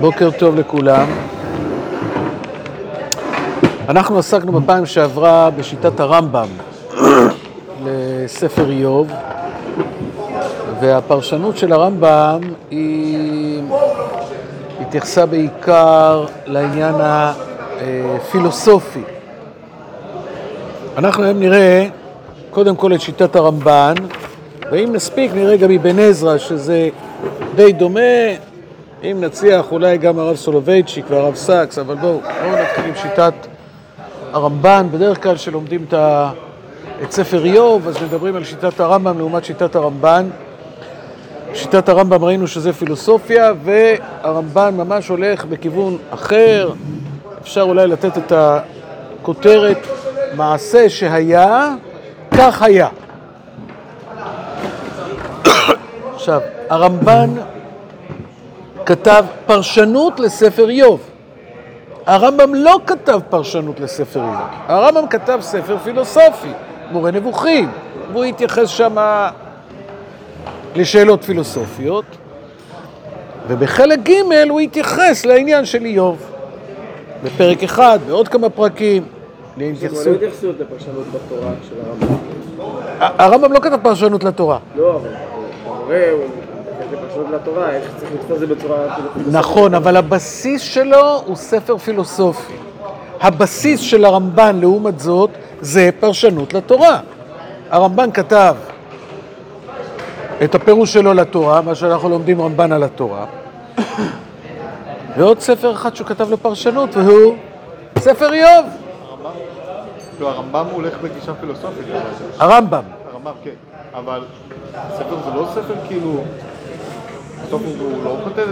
בוקר טוב לכולם. אנחנו עסקנו בפעם שעברה בשיטת הרמב"ם לספר איוב, והפרשנות של הרמב"ם היא התייחסה בעיקר לעניין הפילוסופי. אנחנו היום נראה קודם כל את שיטת הרמב"ן, ואם נספיק נראה גם אבן עזרא, שזה די דומה, אם נצליח אולי גם הרב סולובייצ'יק והרב סאקס, אבל בואו, בואו נתחיל עם שיטת הרמב"ן. בדרך כלל כשלומדים את, ה... את ספר איוב, אז מדברים על שיטת הרמב"ם לעומת שיטת הרמב"ן. שיטת הרמב"ם ראינו שזה פילוסופיה, והרמב"ן ממש הולך בכיוון אחר. אפשר אולי לתת את הכותרת מעשה שהיה, כך היה. עכשיו, הרמב"ן כתב פרשנות לספר איוב. הרמב"ם לא כתב פרשנות לספר איוב. הרמב"ם כתב ספר פילוסופי, מורה נבוכים, והוא התייחס שם לשאלות פילוסופיות, ובחלק ג' הוא התייחס לעניין של איוב. בפרק אחד, בעוד כמה פרקים. לא התייחסות לפרשנות בתורה של הרמב"ם. הרמב"ם לא כתב פרשנות לתורה. לא, אבל הוא לפרשנות לתורה, איך צריך לתפוס את זה בצורה פילוסופית. נכון, אבל הבסיס שלו הוא ספר פילוסופי. הבסיס של הרמב"ן, לעומת זאת, זה פרשנות לתורה. הרמב"ן כתב את הפירוש שלו לתורה, מה שאנחנו לומדים רמב"ן על התורה, ועוד ספר אחד שהוא כתב לפרשנות, והוא ספר איוב, לא, הרמב"ם הוא הולך בגישה פילוסופית. הרמב"ם. הרמב"ם, כן. אבל ספר זה לא ספר כאילו... בסוף הוא הוא לא כותב...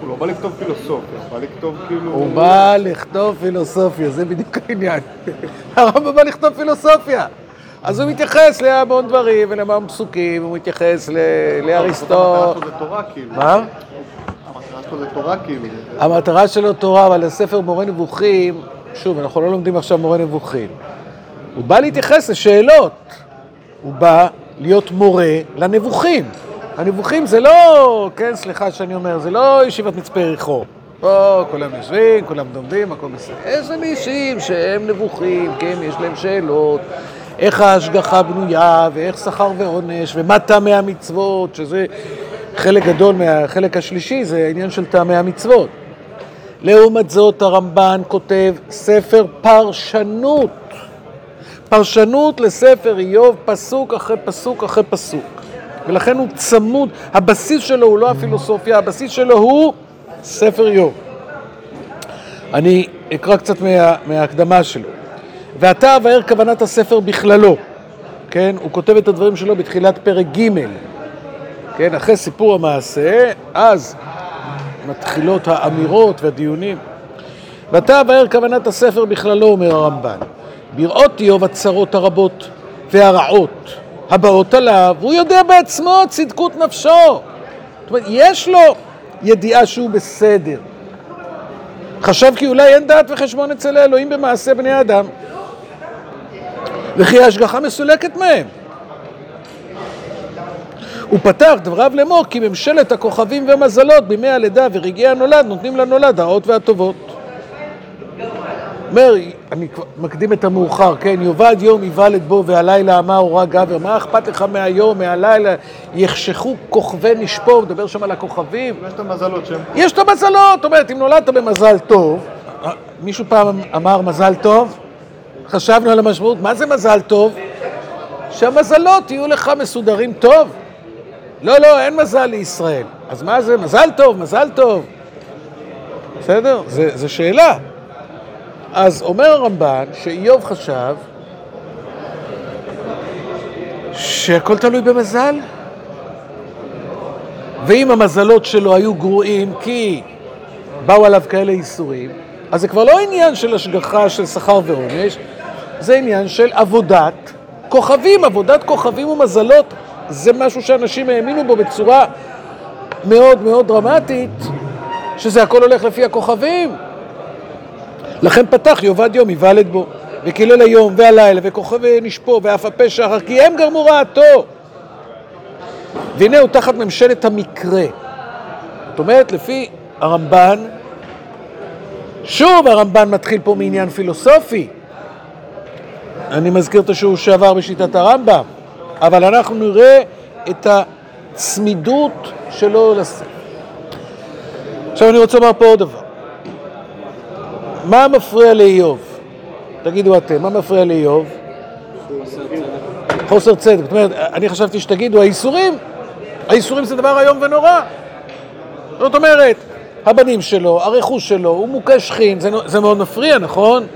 הוא לא בא לכתוב פילוסופיה, הוא בא לכתוב כאילו... הוא בא לכתוב פילוסופיה, זה בדיוק העניין. הרמב"ם בא לכתוב פילוסופיה. אז הוא מתייחס להמון דברים ולהמון פסוקים, הוא מתייחס לאריסטו... כאילו. מה? כאילו. המטרה שלו תורה, אבל הספר מורה נבוכים, שוב, אנחנו לא לומדים עכשיו מורה נבוכים. הוא בא להתייחס לשאלות. הוא בא להיות מורה לנבוכים. הנבוכים זה לא, כן, סליחה שאני אומר, זה לא ישיבת מצפה יריחו. פה כולם יושבים, כולם לומדים, הכל בסדר. יש אנשים שהם נבוכים, כן, יש להם שאלות. איך ההשגחה בנויה, ואיך שכר ועונש, ומה טעמי המצוות, שזה חלק גדול מהחלק השלישי, זה העניין של טעמי המצוות. לעומת זאת, הרמב"ן כותב ספר פרשנות. פרשנות לספר איוב, פסוק אחרי פסוק אחרי פסוק. ולכן הוא צמוד, הבסיס שלו הוא לא הפילוסופיה, הבסיס שלו הוא ספר איוב. אני אקרא קצת מה, מההקדמה שלו. ועתה אבאר כוונת הספר בכללו, כן? הוא כותב את הדברים שלו בתחילת פרק ג', כן? אחרי סיפור המעשה, אז מתחילות האמירות והדיונים. ועתה אבאר כוונת הספר בכללו, אומר הרמב"ן. בראות איוב הצרות הרבות והרעות הבאות עליו, הוא יודע בעצמו צדקות נפשו. זאת אומרת, יש לו ידיעה שהוא בסדר. חשב כי אולי אין דעת וחשבון אצל האלוהים במעשה בני אדם, וכי ההשגחה מסולקת מהם. הוא פתח דבריו לאמור כי ממשלת הכוכבים והמזלות בימי הלידה ורגעי הנולד נותנים לנולד הרעות והטובות. אומר, אני מקדים את המאוחר, כן, יאבד יום יוולד בו והלילה אמר הורה גבר, מה אכפת לך מהיום, מהלילה, יחשכו כוכבי נשפור, מדבר שם על הכוכבים. יש את המזלות שהם... יש את המזלות, זאת אומרת, אם נולדת במזל טוב, מישהו פעם אמר מזל טוב? חשבנו על המשמעות, מה זה מזל טוב? שהמזלות יהיו לך מסודרים טוב. לא, לא, אין מזל לישראל. אז מה זה? מזל טוב, מזל טוב. בסדר? זה, זה שאלה. אז אומר הרמב"ן שאיוב חשב שהכל תלוי במזל. ואם המזלות שלו היו גרועים כי באו עליו כאלה איסורים, אז זה כבר לא עניין של השגחה של שכר ועונש, זה עניין של עבודת כוכבים. עבודת כוכבים ומזלות זה משהו שאנשים האמינו בו בצורה מאוד מאוד דרמטית, שזה הכל הולך לפי הכוכבים. לכן פתח יאבד יום יוולד בו, וקילל היום והלילה, וכוכבי נשפו, ואף הפה שחר, כי הם גרמו רעתו. והנה הוא תחת ממשלת המקרה. זאת אומרת, לפי הרמב"ן, שוב הרמב"ן מתחיל פה מעניין פילוסופי. אני מזכיר את השיעור שעבר בשיטת הרמב"ם, אבל אנחנו נראה את הצמידות שלו לספר. עכשיו אני רוצה לומר פה עוד דבר. מה מפריע לאיוב? תגידו אתם, מה מפריע לאיוב? חוסר צדק. זאת אומרת, אני חשבתי שתגידו, האיסורים, האיסורים זה דבר איום ונורא. זאת אומרת, הבנים שלו, הרכוש שלו, הוא מוכה שכין, זה, זה מאוד מפריע, נכון?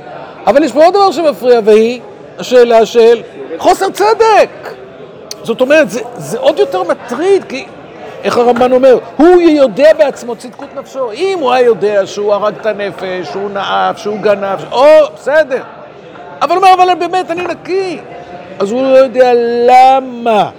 אבל יש פה עוד דבר שמפריע, והיא השאלה של חוסר צדק. זאת אומרת, זה, זה עוד יותר מטריד, כי איך הרמב"ן אומר? הוא יודע בעצמו צדקות נפשו. אם הוא היה יודע שהוא הרג את הנפש, שהוא נאף, שהוא גנב, או, בסדר. אבל הוא אומר, אבל באמת, אני נקי. אז הוא לא יודע למה.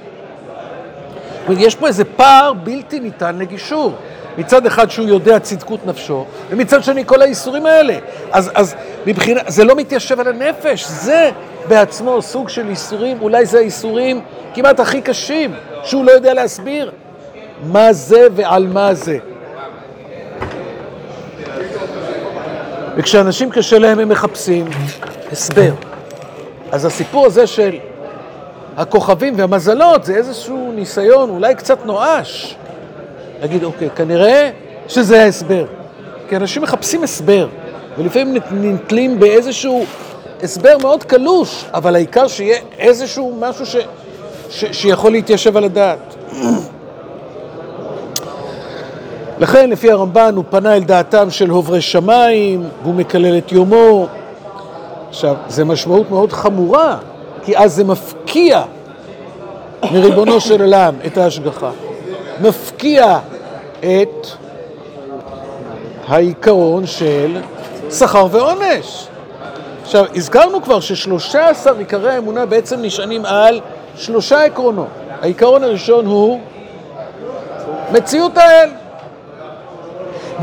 יש פה איזה פער בלתי ניתן לגישור. מצד אחד שהוא יודע צדקות נפשו, ומצד שני כל האיסורים האלה. אז, אז מבחינה, זה לא מתיישב על הנפש, זה בעצמו סוג של איסורים, אולי זה האיסורים כמעט הכי קשים, שהוא לא יודע להסביר מה זה ועל מה זה. וכשאנשים קשה להם הם מחפשים הסבר. אז הסיפור הזה של הכוכבים והמזלות זה איזשהו ניסיון אולי קצת נואש. להגיד, אוקיי, כנראה שזה ההסבר. כי אנשים מחפשים הסבר, ולפעמים נתלים באיזשהו הסבר מאוד קלוש, אבל העיקר שיהיה איזשהו משהו ש, ש, שיכול להתיישב על הדעת. לכן, לפי הרמב"ן, הוא פנה אל דעתם של עוברי שמיים, והוא מקלל את יומו. עכשיו, זו משמעות מאוד חמורה, כי אז זה מפקיע מריבונו של עולם את ההשגחה. מפקיע את העיקרון של שכר ועונש. עכשיו, הזכרנו כבר ששלושה עשר עיקרי האמונה בעצם נשענים על שלושה עקרונות. העיקרון הראשון הוא מציאות האל.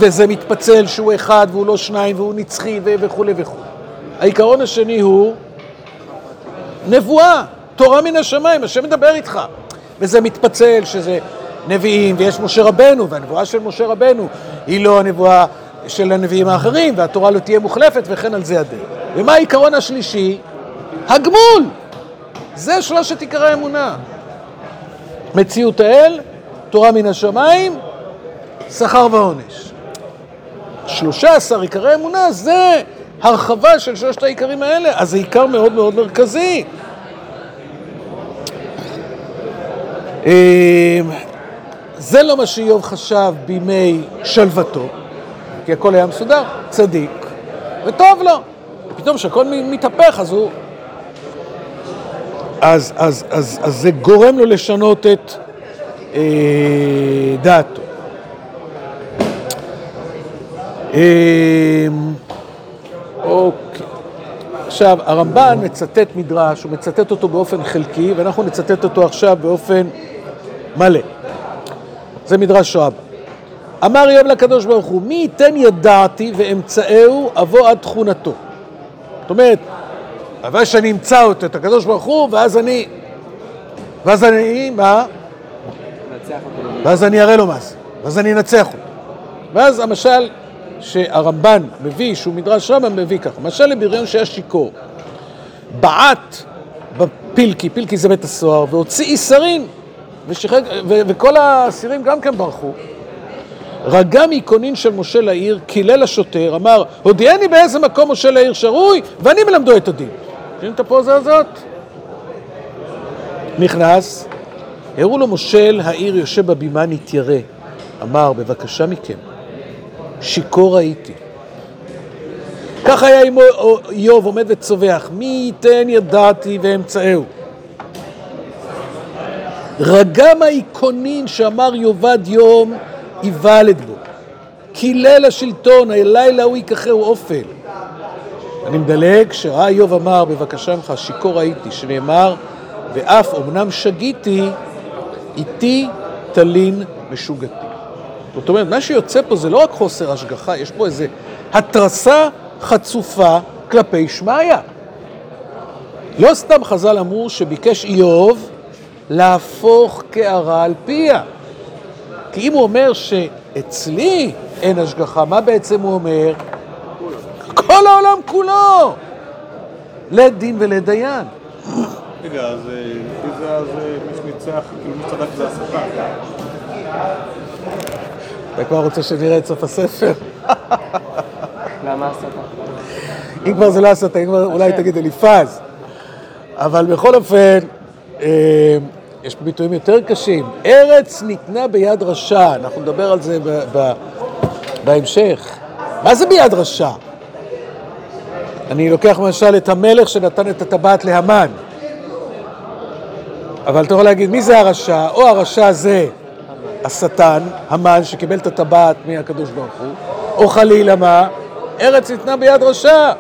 וזה מתפצל שהוא אחד והוא לא שניים והוא נצחי וכולי וכולי. העיקרון השני הוא נבואה, תורה מן השמיים, השם מדבר איתך. וזה מתפצל שזה נביאים, ויש משה רבנו, והנבואה של משה רבנו היא לא הנבואה של הנביאים האחרים, והתורה לא תהיה מוחלפת, וכן על זה הדרך. ומה העיקרון השלישי? הגמול! זה שלושת עיקרי האמונה. מציאות האל, תורה מן השמיים, שכר ועונש. שלושה עשר עיקרי אמונה זה הרחבה של שלושת העיקרים האלה, אז זה עיקר מאוד מאוד מרכזי. אמ, זה לא מה שאיוב חשב בימי שלוותו, כי הכל היה מסודר, צדיק, וטוב לו. ופתאום כשהכל מתהפך, אז הוא... אז, אז, אז, אז זה גורם לו לשנות את אה, דעתו. אה, אוקיי. עכשיו, הרמב"ן מצטט מדרש, הוא מצטט אותו באופן חלקי, ואנחנו נצטט אותו עכשיו באופן מלא. זה מדרש רב. אמר איוב לקדוש ברוך הוא, מי ייתן ידעתי ואמצאהו אבוא עד תכונתו. זאת אומרת, הלוואי שאני אמצא אותו, את הקדוש ברוך הוא, ואז אני... ואז אני, מה? ואז אני אראה לו מה זה, ואז אני אנצח אותו. ואז המשל שהרמב"ן מביא, שהוא מדרש רמב"ם, מביא ככה. משל לבריון שהיה שיכור, בעט בפילקי, פילקי זה בית הסוהר, והוציא איסרין ושחק, ו, וכל האסירים גם כן ברחו. רגע מקונין של משה לעיר, קילל השוטר, אמר, הודיעני באיזה מקום משה לעיר שרוי, ואני מלמדו את הדין. מכירים את הפוזה הזאת? נכנס, הראו לו מושל העיר יושב בבימה נתיירא, אמר, בבקשה מכם, שיכור הייתי. כך היה איוב עומד וצווח, מי ייתן ידעתי ואמצאהו. רגם האיכונין שאמר יאבד יום, יוולד בו. קילל השלטון, הלילה הוא ייקחהו אופל. אני מדלג, שראה איוב אמר, בבקשה ממך, שיכור הייתי, שנאמר, ואף אמנם שגיתי, איתי תלין משוגתי. זאת אומרת, מה שיוצא פה זה לא רק חוסר השגחה, יש פה איזו התרסה חצופה כלפי שמעיה. לא סתם חז"ל אמרו שביקש איוב להפוך קערה על פיה. כי אם הוא אומר שאצלי אין השגחה, מה בעצם הוא אומר? כולו לית דין ולית דיין. רגע, אז אה, לפי זה אז אה, מי שניצח, כאילו מי צדק זה השטן. אתה כבר רוצה שנראה את סוף הספר? למה הסתה? אם כבר זה לא הסתה, אם כבר אולי תגיד אליפז. אבל בכל אופן, אה, יש פה ביטויים יותר קשים. ארץ ניתנה ביד רשע, אנחנו נדבר על זה בהמשך. מה זה ביד רשע? אני לוקח למשל את המלך שנתן את הטבעת להמן. אבל אתה יכול להגיד, מי זה הרשע? או הרשע זה השטן, המן, שקיבל את הטבעת מהקדוש ברוך הוא, או חלילה מה? ארץ ניתנה ביד רשע.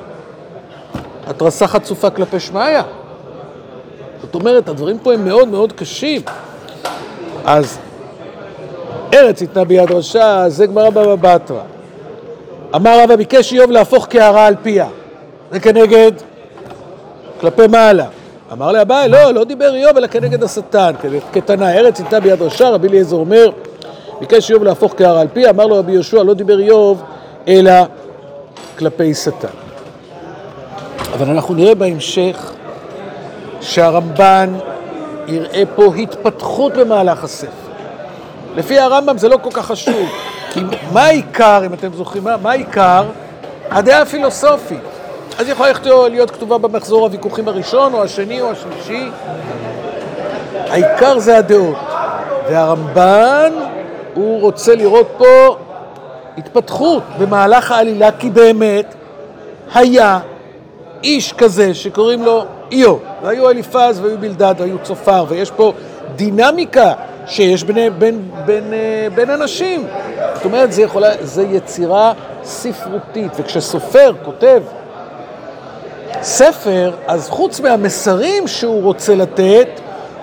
התרסה חצופה כלפי שמיא. זאת אומרת, הדברים פה הם מאוד מאוד קשים. אז ארץ ניתנה ביד רשע, זה גמרא בבא בתרא. אמר רבא, ביקש איוב להפוך קערה על פיה. זה כנגד, כלפי מעלה. אמר לאביי, לא, לא דיבר איוב, אלא כנגד השטן, כתנא, ארץ ניתנה ביד רשע, רבי אליעזר אומר, ביקש איוב להפוך קערה על פיה, אמר לו רבי יהושע, לא דיבר איוב, אלא כלפי שטן. אבל אנחנו נראה בהמשך שהרמב"ן יראה פה התפתחות במהלך הספר. לפי הרמב"ם זה לא כל כך חשוב, כי מה העיקר, אם אתם זוכרים, מה העיקר? הדעה הפילוסופית. אז יכולה להיות- להיות כתובה במחזור הוויכוחים הראשון, או השני, או השלישי. העיקר זה הדעות. והרמב"ן, הוא רוצה לראות פה התפתחות במהלך העלילה, כי באמת היה איש כזה שקוראים לו איוב, והיו אליפז והיו בלדד והיו צופר, ויש פה דינמיקה שיש בין, בין, בין, אה, בין אנשים. זאת אומרת, זה, יכולה, זה יצירה ספרותית, וכשסופר כותב ספר, אז חוץ מהמסרים שהוא רוצה לתת,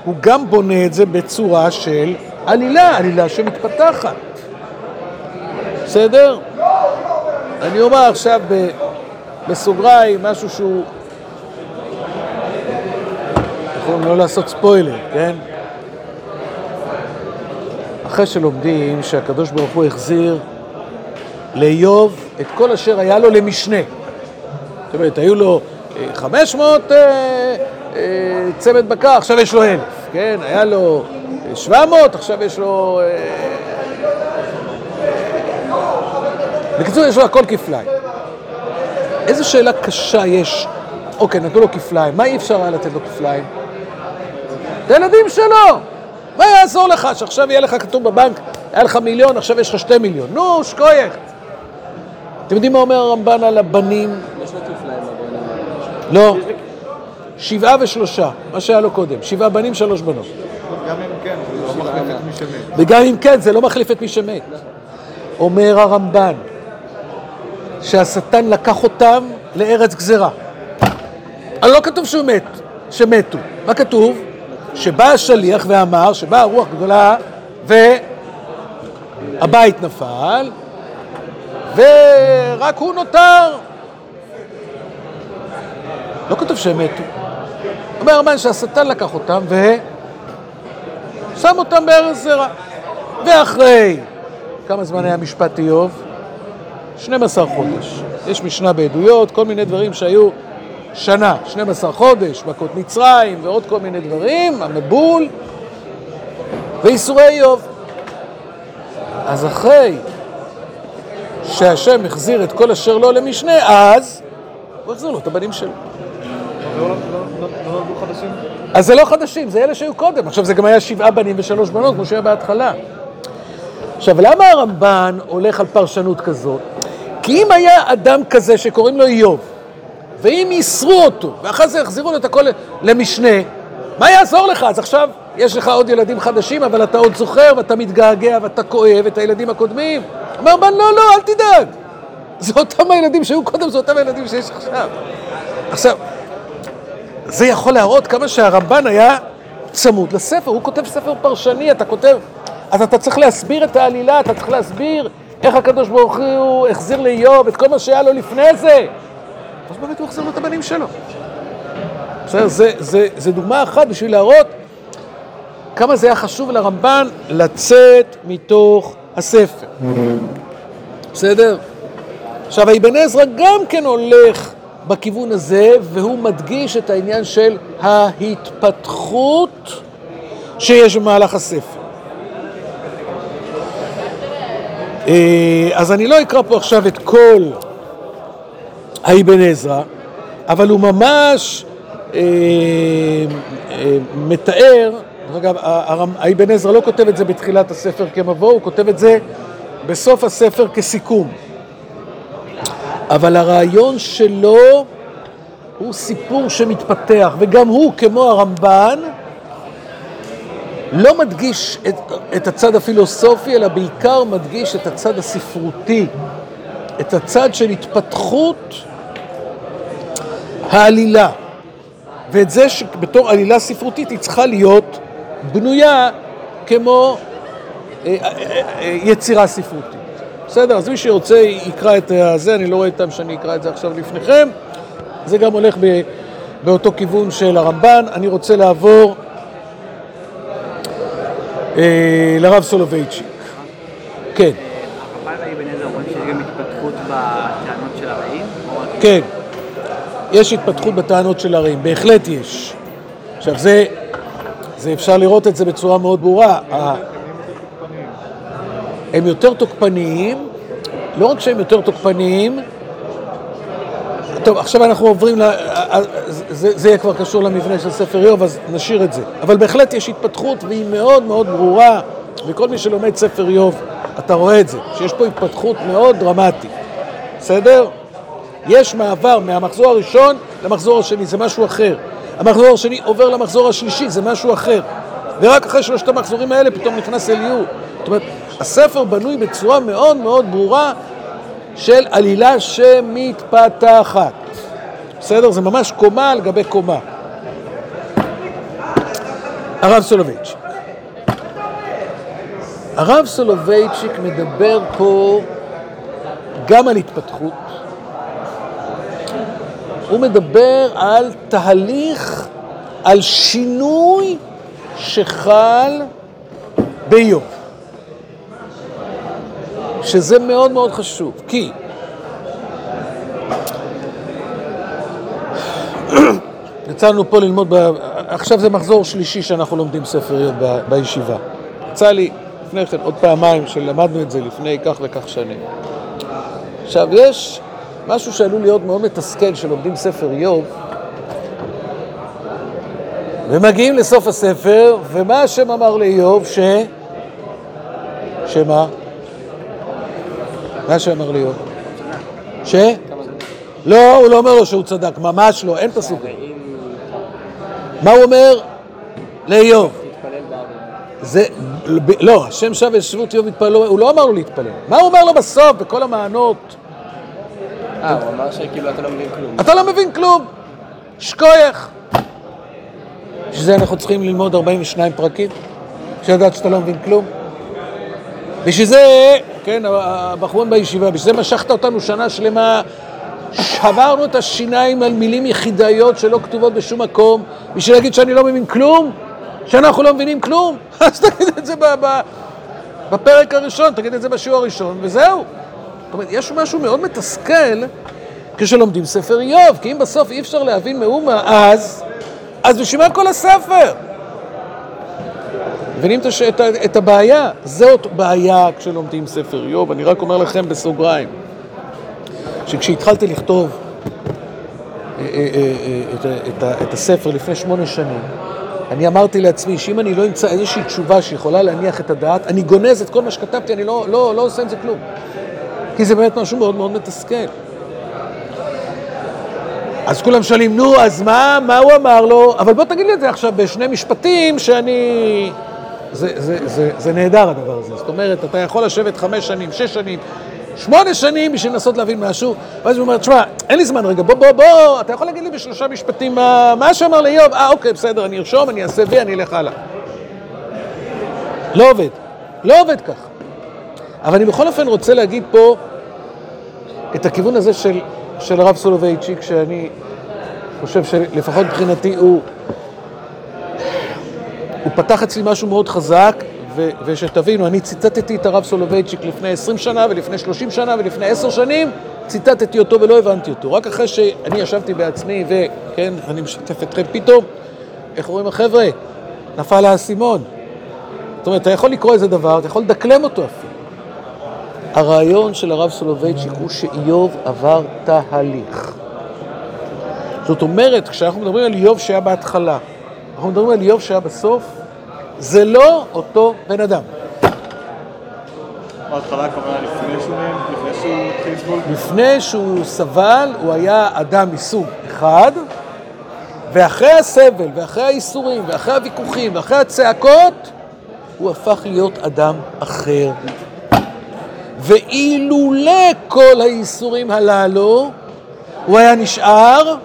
הוא גם בונה את זה בצורה של עלילה, עלילה שמתפתחת. בסדר? אני אומר עכשיו ב... בסוגריים, משהו שהוא... יכולים לא לעשות ספוילר, כן? אחרי שלומדים שהקדוש ברוך הוא החזיר לאיוב את כל אשר היה לו למשנה. זאת אומרת, היו לו 500 אה, אה, צמד בקר, עכשיו יש לו אלף, כן? היה לו אה, 700, עכשיו יש לו... אה, בקיצור, יש לו הכל כפליים. איזו שאלה קשה יש, אוקיי, נתנו לו כפליים, מה אי אפשר היה לתת לו כפליים? את הילדים שלו! מה יעזור לך שעכשיו יהיה לך כתוב בבנק, היה לך מיליון, עכשיו יש לך שתי מיליון. נו, שקוייך. אתם יודעים מה אומר הרמב"ן על הבנים? יש לו כפליים בבנים. לא. שבעה ושלושה, מה שהיה לו קודם. שבעה בנים, שלוש בנות. גם אם כן, זה לא מחליף את מי שמת. וגם אם כן, זה לא מחליף את מי שמת. אומר הרמב"ן, שהשטן לקח אותם לארץ גזרה. אבל לא כתוב שהוא מת, שמתו. מה כתוב? שבא השליח ואמר, שבאה רוח גדולה והבית נפל, ורק הוא נותר. לא כתוב שהם מתו. אומר הרמב"ן שהשטן לקח אותם ושם אותם בארץ זרה. ואחרי, כמה זמן היה משפט איוב? 12 חודש. יש משנה בעדויות, כל מיני דברים שהיו שנה, 12 חודש, מכות מצרים ועוד כל מיני דברים, המבול וייסורי איוב. אז אחרי שהשם החזיר את כל אשר לו למשנה, אז הוא החזיר לו את הבנים שלו. לא לא- לא- חדשים? אז זה לא חדשים, זה אלה שהיו קודם. עכשיו זה גם היה שבעה בנים ושלוש בנות, כמו שהיה בהתחלה. עכשיו, למה הרמב"ן הולך על פרשנות כזאת? כי אם היה אדם כזה שקוראים לו איוב, ואם ייסרו אותו, ואחרי זה יחזירו לו את הכל למשנה, מה יעזור לך? אז עכשיו יש לך עוד ילדים חדשים, אבל אתה עוד זוכר, ואתה מתגעגע, ואתה כואב את הילדים הקודמים. אומר הרמב"ן, לא, לא, אל תדאג. זה אותם הילדים שהיו קודם, זה אותם הילדים שיש עכשיו. עכשיו, זה יכול להראות כמה שהרמב"ן היה צמוד לספר, הוא כותב ספר פרשני, אתה כותב, אז אתה צריך להסביר את העלילה, אתה צריך להסביר איך הקדוש ברוך הוא החזיר לאיוב את כל מה שהיה לו לפני זה. אז באמת הוא החזיר לו את הבנים שלו. בסדר, זה, זה, זה דוגמה אחת בשביל להראות כמה זה היה חשוב לרמב"ן לצאת מתוך הספר. בסדר? עכשיו, האבן עזרא גם כן הולך בכיוון הזה, והוא מדגיש את העניין של ההתפתחות שיש במהלך הספר. אה, אז אני לא אקרא פה עכשיו את כל האבן עזרא, אבל הוא ממש אה, אה, מתאר, אגב, האבן עזרא לא כותב את זה בתחילת הספר כמבוא, הוא כותב את זה בסוף הספר כסיכום. אבל הרעיון שלו הוא סיפור שמתפתח, וגם הוא, כמו הרמב"ן, לא מדגיש את, את הצד הפילוסופי, אלא בעיקר מדגיש את הצד הספרותי, את הצד של התפתחות העלילה. ואת זה שבתור עלילה ספרותית היא צריכה להיות בנויה כמו אה, אה, אה, יצירה ספרותית. בסדר? אז מי שרוצה יקרא את זה, אני לא רואה טעם שאני אקרא את זה עכשיו לפניכם. זה גם הולך ב, באותו כיוון של הרמב"ן. אני רוצה לעבור אה, לרב סולובייצ'יק. כן, הרמב"ן ואבן עזרא רואים שיש גם התפתחות בטענות של הרעים? או רק- כן. יש התפתחות בטענות של הרעים, בהחלט יש. עכשיו זה, זה אפשר לראות את זה בצורה מאוד ברורה. הם יותר תוקפניים, לא רק שהם יותר תוקפניים, טוב, עכשיו אנחנו עוברים, ל... זה, זה יהיה כבר קשור למבנה של ספר איוב, אז נשאיר את זה. אבל בהחלט יש התפתחות והיא מאוד מאוד ברורה, וכל מי שלומד ספר איוב, אתה רואה את זה, שיש פה התפתחות מאוד דרמטית, בסדר? יש מעבר מהמחזור הראשון למחזור השני, זה משהו אחר. המחזור השני עובר למחזור השלישי, זה משהו אחר. ורק אחרי שלושת המחזורים האלה פתאום נכנס אליהו. זאת אומרת, הספר בנוי בצורה מאוד מאוד ברורה של עלילה שמתפתחת. בסדר? זה ממש קומה על גבי קומה. הרב סולובייצ'יק. הרב סולובייצ'יק מדבר פה גם על התפתחות, הוא מדבר על תהליך, על שינוי שחל באיוב. שזה מאוד מאוד חשוב, כי יצא לנו פה ללמוד, ב... עכשיו זה מחזור שלישי שאנחנו לומדים ספר איוב ב... בישיבה. יצא לי לפני כן עוד פעמיים שלמדנו את זה לפני כך וכך שנים. עכשיו, יש משהו שעלול להיות מאוד מתסכל שלומדים ספר איוב, ומגיעים לסוף הספר, ומה השם אמר לאיוב? ש... שמה? מה שאמר לאיוב? ש? לא, הוא לא אומר לו שהוא צדק, ממש לא, אין פסוק. מה הוא אומר? לאיוב. זה, לא, השם שב ושבות איוב יתפללו, הוא לא אמר לו להתפלל. מה הוא אומר לו בסוף, בכל המענות? אה, הוא אמר שכאילו אתה לא מבין כלום. אתה לא מבין כלום, שכוייך. בשביל זה אנחנו צריכים ללמוד 42 פרקים, בשביל לדעת שאתה לא מבין כלום. בשביל זה, כן, הבחורון בישיבה, בשביל זה משכת אותנו שנה שלמה, שברנו את השיניים על מילים יחידאיות שלא כתובות בשום מקום, בשביל להגיד שאני לא מבין כלום, שאנחנו לא מבינים כלום, אז תגיד את זה בפרק הראשון, תגיד את זה בשיעור הראשון, וזהו. זאת אומרת, יש משהו מאוד מתסכל כשלומדים ספר איוב, כי אם בסוף אי אפשר להבין מאומה אז, אז בשביל מה כל הספר? מבינים את, הש... את, הבעיה? זאת בעיה כשלומדים ספר איוב. אני רק אומר לכם בסוגריים, שכשהתחלתי לכתוב אה, אה, אה, את, את, את הספר לפני שמונה שנים, אני אמרתי לעצמי שאם אני לא אמצא איזושהי תשובה שיכולה להניח את הדעת, אני גונז את כל מה שכתבתי, אני לא, לא, לא עושה עם זה כלום. כי זה באמת משהו מאוד מאוד מתסכל. אז כולם שואלים, נו, אז מה, מה הוא אמר לו? אבל בוא תגיד לי את זה עכשיו בשני משפטים שאני... זה, זה, זה, זה נהדר הדבר הזה. זאת אומרת, אתה יכול לשבת חמש שנים, שש שנים, שמונה שנים בשביל לנסות להבין משהו, ואז הוא אומר, תשמע, אין לי זמן רגע, בוא, בוא, בוא, אתה יכול להגיד לי בשלושה משפטים מה, מה שאמר לאיוב? אה, אוקיי, בסדר, אני ארשום, אני אעשה וי, אני אלך הלאה. לא עובד. לא עובד כך. אבל אני בכל אופן רוצה להגיד פה את הכיוון הזה של, של הרב סולובייצ'יק, שאני חושב שלפחות מבחינתי הוא, הוא פתח אצלי משהו מאוד חזק, ו- ושתבינו, אני ציטטתי את הרב סולובייצ'יק לפני 20 שנה ולפני 30 שנה ולפני 10 שנים, ציטטתי אותו ולא הבנתי אותו. רק אחרי שאני ישבתי בעצמי וכן, אני משתף אתכם פתאום, איך אומרים החבר'ה? נפל האסימון. זאת אומרת, אתה יכול לקרוא איזה דבר, אתה יכול לדקלם אותו אפילו. הרעיון של הרב סולובייצ'יק הוא שאיוב עבר תהליך. זאת אומרת, כשאנחנו מדברים על איוב שהיה בהתחלה, אנחנו מדברים על איוב שהיה בסוף, זה לא אותו בן אדם. בהתחלה הכוונה לפני שהוא נהם, לפני שהוא התחיל לסבול? לפני שהוא סבל, הוא היה אדם מסוג אחד, ואחרי הסבל, ואחרי האיסורים, ואחרי הוויכוחים, ואחרי הצעקות, הוא הפך להיות אדם אחר. ואילולא כל האיסורים הללו, הוא היה נשאר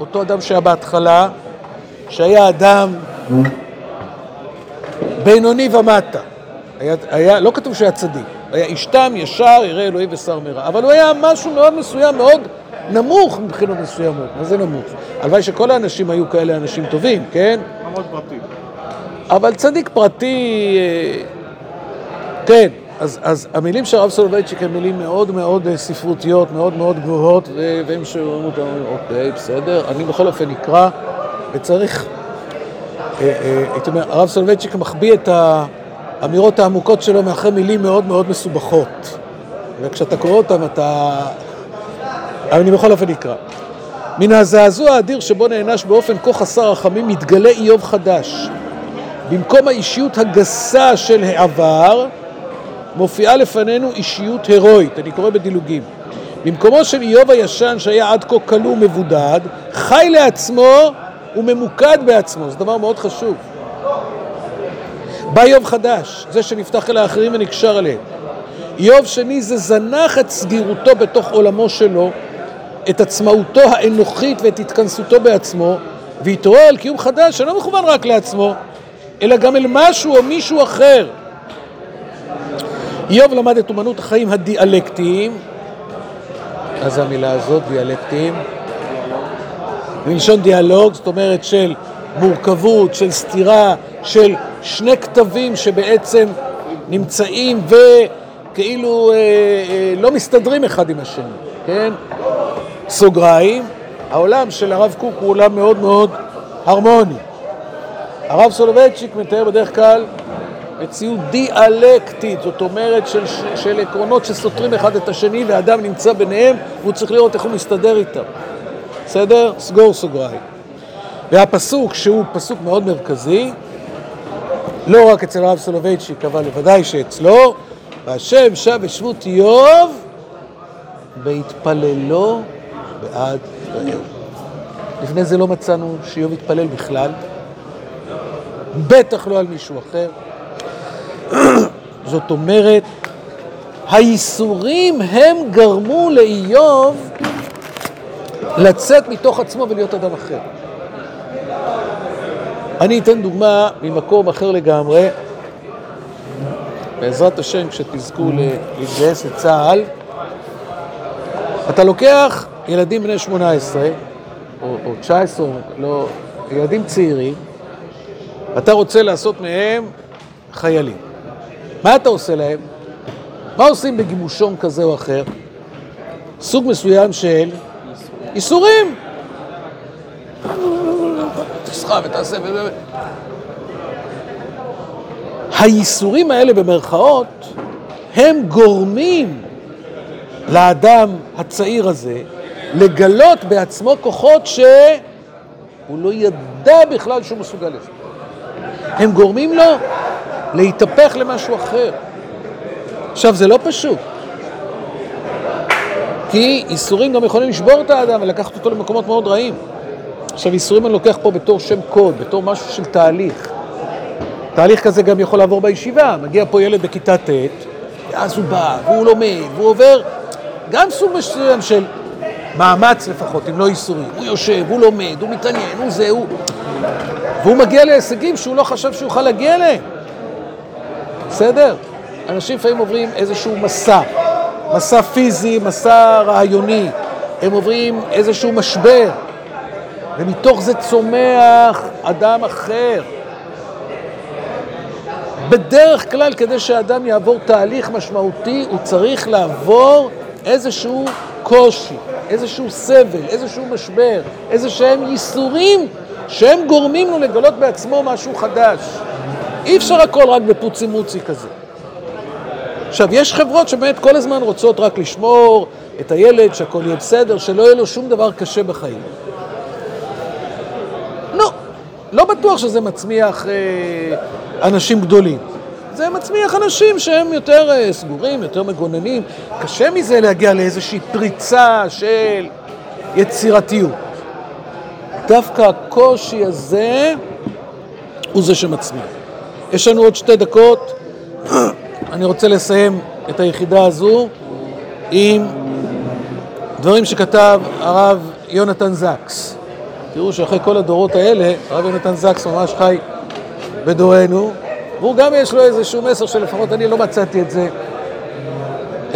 אותו אדם שהיה בהתחלה, שהיה אדם בינוני ומטה. היה, היה, לא כתוב שהיה צדיק, היה איש תם, ישר, ירא אלוהים ושר מרע. אבל הוא היה משהו מאוד מסוים, מאוד נמוך מבחינות מסוימות. מה זה נמוך? הלוואי שכל האנשים היו כאלה אנשים טובים, כן? מאוד פרטי. אבל צדיק פרטי, אה, כן, אז, אז המילים של הרב סולובייצ'יק הן מילים מאוד מאוד אה, ספרותיות, מאוד מאוד גבוהות, והם שאומרים אותם, אוקיי, בסדר, אני בכל אופן אקרא, וצריך, אה, אה, הייתי אומר, הרב סולובייצ'יק מחביא את האמירות העמוקות שלו מאחורי מילים מאוד מאוד מסובכות, וכשאתה קורא אותם אתה... אני בכל אופן אקרא. מן הזעזוע האדיר שבו נענש באופן כה חסר רחמים, מתגלה איוב חדש. במקום האישיות הגסה של העבר, מופיעה לפנינו אישיות הירואית, אני קורא בדילוגים. במקומו של איוב הישן, שהיה עד כה כלוא ומבודד, חי לעצמו וממוקד בעצמו, זה דבר מאוד חשוב. בא איוב חדש, זה שנפתח אל האחרים ונקשר אליהם. איוב שני זה זנח את סגירותו בתוך עולמו שלו, את עצמאותו האנוכית ואת התכנסותו בעצמו, והתעורר על קיום חדש שלא מכוון רק לעצמו, אלא גם אל משהו או מישהו אחר. איוב למד את אומנות החיים הדיאלקטיים, זה המילה הזאת, דיאלקטיים? מלשון דיאלוג, זאת אומרת של מורכבות, של סתירה, של שני כתבים שבעצם נמצאים וכאילו אה, אה, לא מסתדרים אחד עם השני, כן? סוגריים, העולם של הרב קוק הוא עולם מאוד מאוד הרמוני. הרב סולובייצ'יק מתאר בדרך כלל מציאות דיאלקטית, זאת אומרת של, של עקרונות שסותרים אחד את השני והאדם נמצא ביניהם והוא צריך לראות איך הוא מסתדר איתם. בסדר? סגור סוגריים. והפסוק, שהוא פסוק מאוד מרכזי, לא רק אצל הרב סולובייצ'יק, אבל בוודאי שאצלו, והשם שב ושבות איוב בהתפללו בעד רעהו. לפני זה לא מצאנו שאיוב התפלל בכלל, בטח לא על מישהו אחר. זאת אומרת, הייסורים הם גרמו לאיוב לצאת מתוך עצמו ולהיות אדם אחר. אני אתן דוגמה ממקום אחר לגמרי. בעזרת השם, כשתזכו להתגייס לצה"ל, אתה לוקח ילדים בני 18 או, או 19, לא, ילדים צעירים, אתה רוצה לעשות מהם חיילים. מה אתה עושה להם? מה עושים בגימושון כזה או אחר? סוג מסוים של איסורים. תסחב ותעשה ו... הייסורים האלה במרכאות הם גורמים לאדם הצעיר הזה לגלות בעצמו כוחות שהוא לא ידע בכלל שהוא מסוגל לזה. הם גורמים לו להתהפך למשהו אחר. עכשיו, זה לא פשוט. כי איסורים גם יכולים לשבור את האדם ולקחת אותו למקומות מאוד רעים. עכשיו, איסורים אני לוקח פה בתור שם קוד, בתור משהו של תהליך. תהליך כזה גם יכול לעבור בישיבה. מגיע פה ילד בכיתה ט', ואז הוא בא, והוא לומד, והוא עובר גם סוג מסוים של מאמץ לפחות, אם לא איסורים. הוא יושב, הוא לומד, הוא מתעניין, הוא זה, הוא... והוא מגיע להישגים שהוא לא חשב שהוא יוכל להגיע אליהם. בסדר? אנשים לפעמים עוברים איזשהו מסע, מסע פיזי, מסע רעיוני, הם עוברים איזשהו משבר, ומתוך זה צומח אדם אחר. בדרך כלל, כדי שאדם יעבור תהליך משמעותי, הוא צריך לעבור איזשהו קושי, איזשהו סבל, איזשהו משבר, איזה שהם ייסורים שהם גורמים לו לגלות בעצמו משהו חדש. אי אפשר הכל רק בפוצי מוצי כזה. עכשיו, יש חברות שבאמת כל הזמן רוצות רק לשמור את הילד, שהכל יהיה בסדר, שלא יהיה לו שום דבר קשה בחיים. לא, לא בטוח שזה מצמיח אה, אנשים גדולים. זה מצמיח אנשים שהם יותר אה, סגורים, יותר מגוננים. קשה מזה להגיע לאיזושהי פריצה של יצירתיות. דווקא הקושי הזה הוא זה שמצמיח. יש לנו עוד שתי דקות. אני רוצה לסיים את היחידה הזו עם דברים שכתב הרב יונתן זקס. תראו שאחרי כל הדורות האלה, הרב יונתן זקס ממש חי בדורנו, והוא גם יש לו איזשהו מסר שלפחות אני לא מצאתי את זה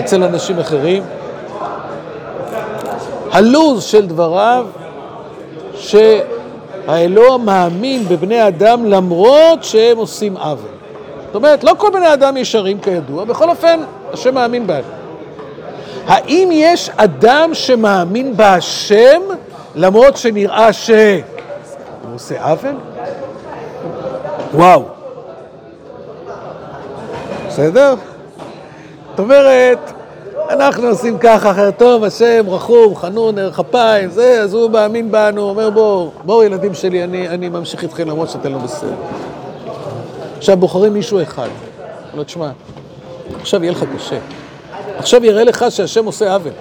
אצל אנשים אחרים. הלוז של דבריו, שהאלוה מאמין בבני אדם למרות שהם עושים עוול. זאת אומרת, לא כל בני אדם ישרים כידוע, בכל אופן, השם מאמין בהם. האם יש אדם שמאמין בהשם למרות שנראה שהוא עושה עוול? וואו. בסדר? זאת אומרת, אנחנו עושים ככה, אחרת טוב, השם רחום, חנון, ערך אפיים, זה, אז הוא מאמין בנו, אומר בואו, בואו ילדים שלי, אני, אני ממשיך איתכם למרות שאתם לא בסדר. עכשיו בוחרים מישהו אחד, אומר לו, תשמע, עכשיו יהיה לך קשה. עכשיו יראה לך שהשם עושה עוול.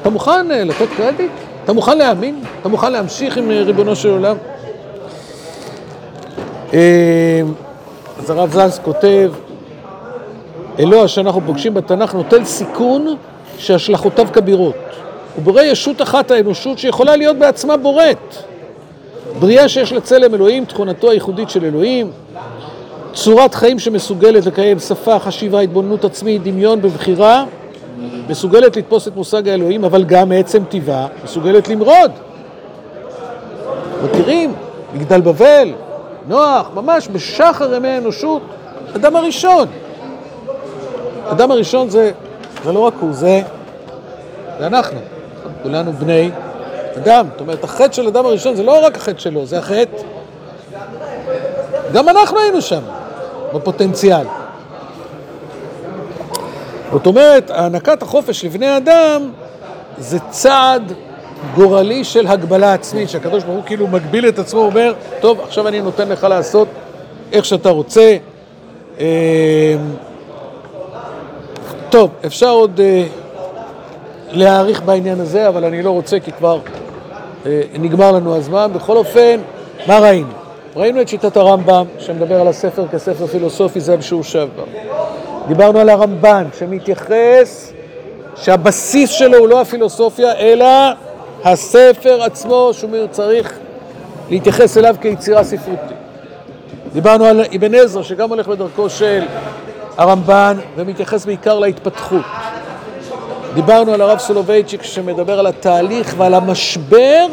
אתה מוכן אה, לתת קרדיט? אתה מוכן להאמין? אתה מוכן להמשיך עם אה, ריבונו של עולם? אה, אז הרב זלס כותב, אלוה שאנחנו פוגשים בתנ"ך נוטל סיכון שהשלכותיו כבירות. הוא בורא ישות אחת האנושות שיכולה להיות בעצמה בוראת. בריאה שיש לה צלם אלוהים, תכונתו הייחודית של אלוהים, צורת חיים שמסוגלת לקיים שפה, חשיבה, התבוננות עצמית, דמיון בבחירה, מסוגלת לתפוס את מושג האלוהים, אבל גם מעצם טבעה מסוגלת למרוד. מכירים? מגדל בבל, נוח, ממש בשחר ימי האנושות, אדם הראשון. אדם הראשון זה, זה לא רק הוא, זה, זה אנחנו. כולנו בני אדם. זאת אומרת, החטא של אדם הראשון זה לא רק החטא שלו, זה החטא. גם אנחנו היינו שם, בפוטנציאל. זאת אומרת, הענקת החופש לבני אדם זה צעד גורלי של הגבלה עצמית, שהקדוש ברוך הוא כאילו מגביל את עצמו, אומר, טוב, עכשיו אני נותן לך לעשות איך שאתה רוצה. אה, טוב, אפשר עוד אה, להאריך בעניין הזה, אבל אני לא רוצה כי כבר אה, נגמר לנו הזמן. בכל אופן, מה ראינו? ראינו את שיטת הרמב"ם, שמדבר על הספר כספר פילוסופי, זה המשורשב בה. דיברנו על הרמב"ן, שמתייחס שהבסיס שלו הוא לא הפילוסופיה, אלא הספר עצמו, שהוא צריך להתייחס אליו כיצירה ספרותית. דיברנו על אבן עזרא, שגם הולך בדרכו של הרמב"ן, ומתייחס בעיקר להתפתחות. דיברנו על הרב סולובייצ'יק, שמדבר על התהליך ועל המשבר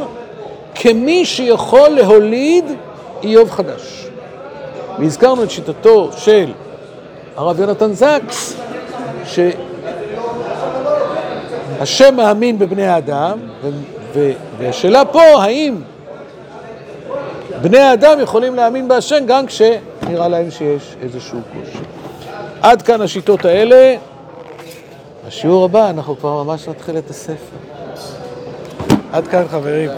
כמי שיכול להוליד איוב חדש. והזכרנו את שיטתו של הרב יונתן זקס, שהשם מאמין בבני האדם, והשאלה פה, האם בני האדם יכולים להאמין בהשם גם כשנראה להם שיש איזשהו קושי. עד כאן השיטות האלה. בשיעור הבא אנחנו כבר ממש נתחיל את הספר. עד כאן חברים.